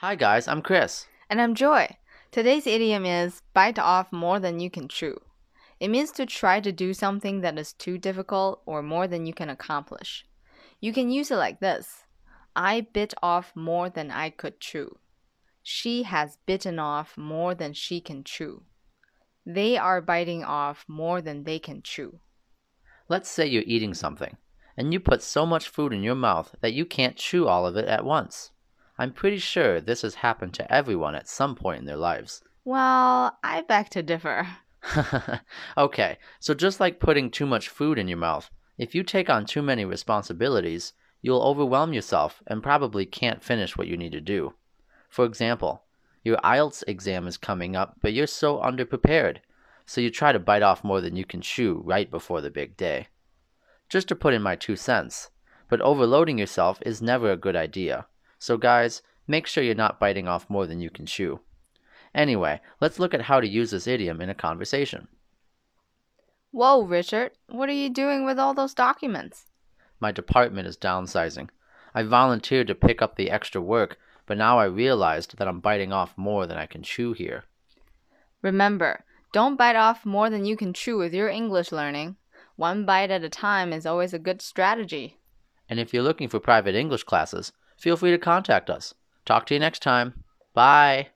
Hi, guys, I'm Chris. And I'm Joy. Today's idiom is bite off more than you can chew. It means to try to do something that is too difficult or more than you can accomplish. You can use it like this I bit off more than I could chew. She has bitten off more than she can chew. They are biting off more than they can chew. Let's say you're eating something, and you put so much food in your mouth that you can't chew all of it at once. I'm pretty sure this has happened to everyone at some point in their lives. Well, I beg to differ. okay, so just like putting too much food in your mouth, if you take on too many responsibilities, you'll overwhelm yourself and probably can't finish what you need to do. For example, your IELTS exam is coming up, but you're so underprepared, so you try to bite off more than you can chew right before the big day. Just to put in my two cents, but overloading yourself is never a good idea. So, guys, make sure you're not biting off more than you can chew. Anyway, let's look at how to use this idiom in a conversation. Whoa, Richard, what are you doing with all those documents? My department is downsizing. I volunteered to pick up the extra work, but now I realized that I'm biting off more than I can chew here. Remember, don't bite off more than you can chew with your English learning. One bite at a time is always a good strategy. And if you're looking for private English classes, feel free to contact us. Talk to you next time. Bye.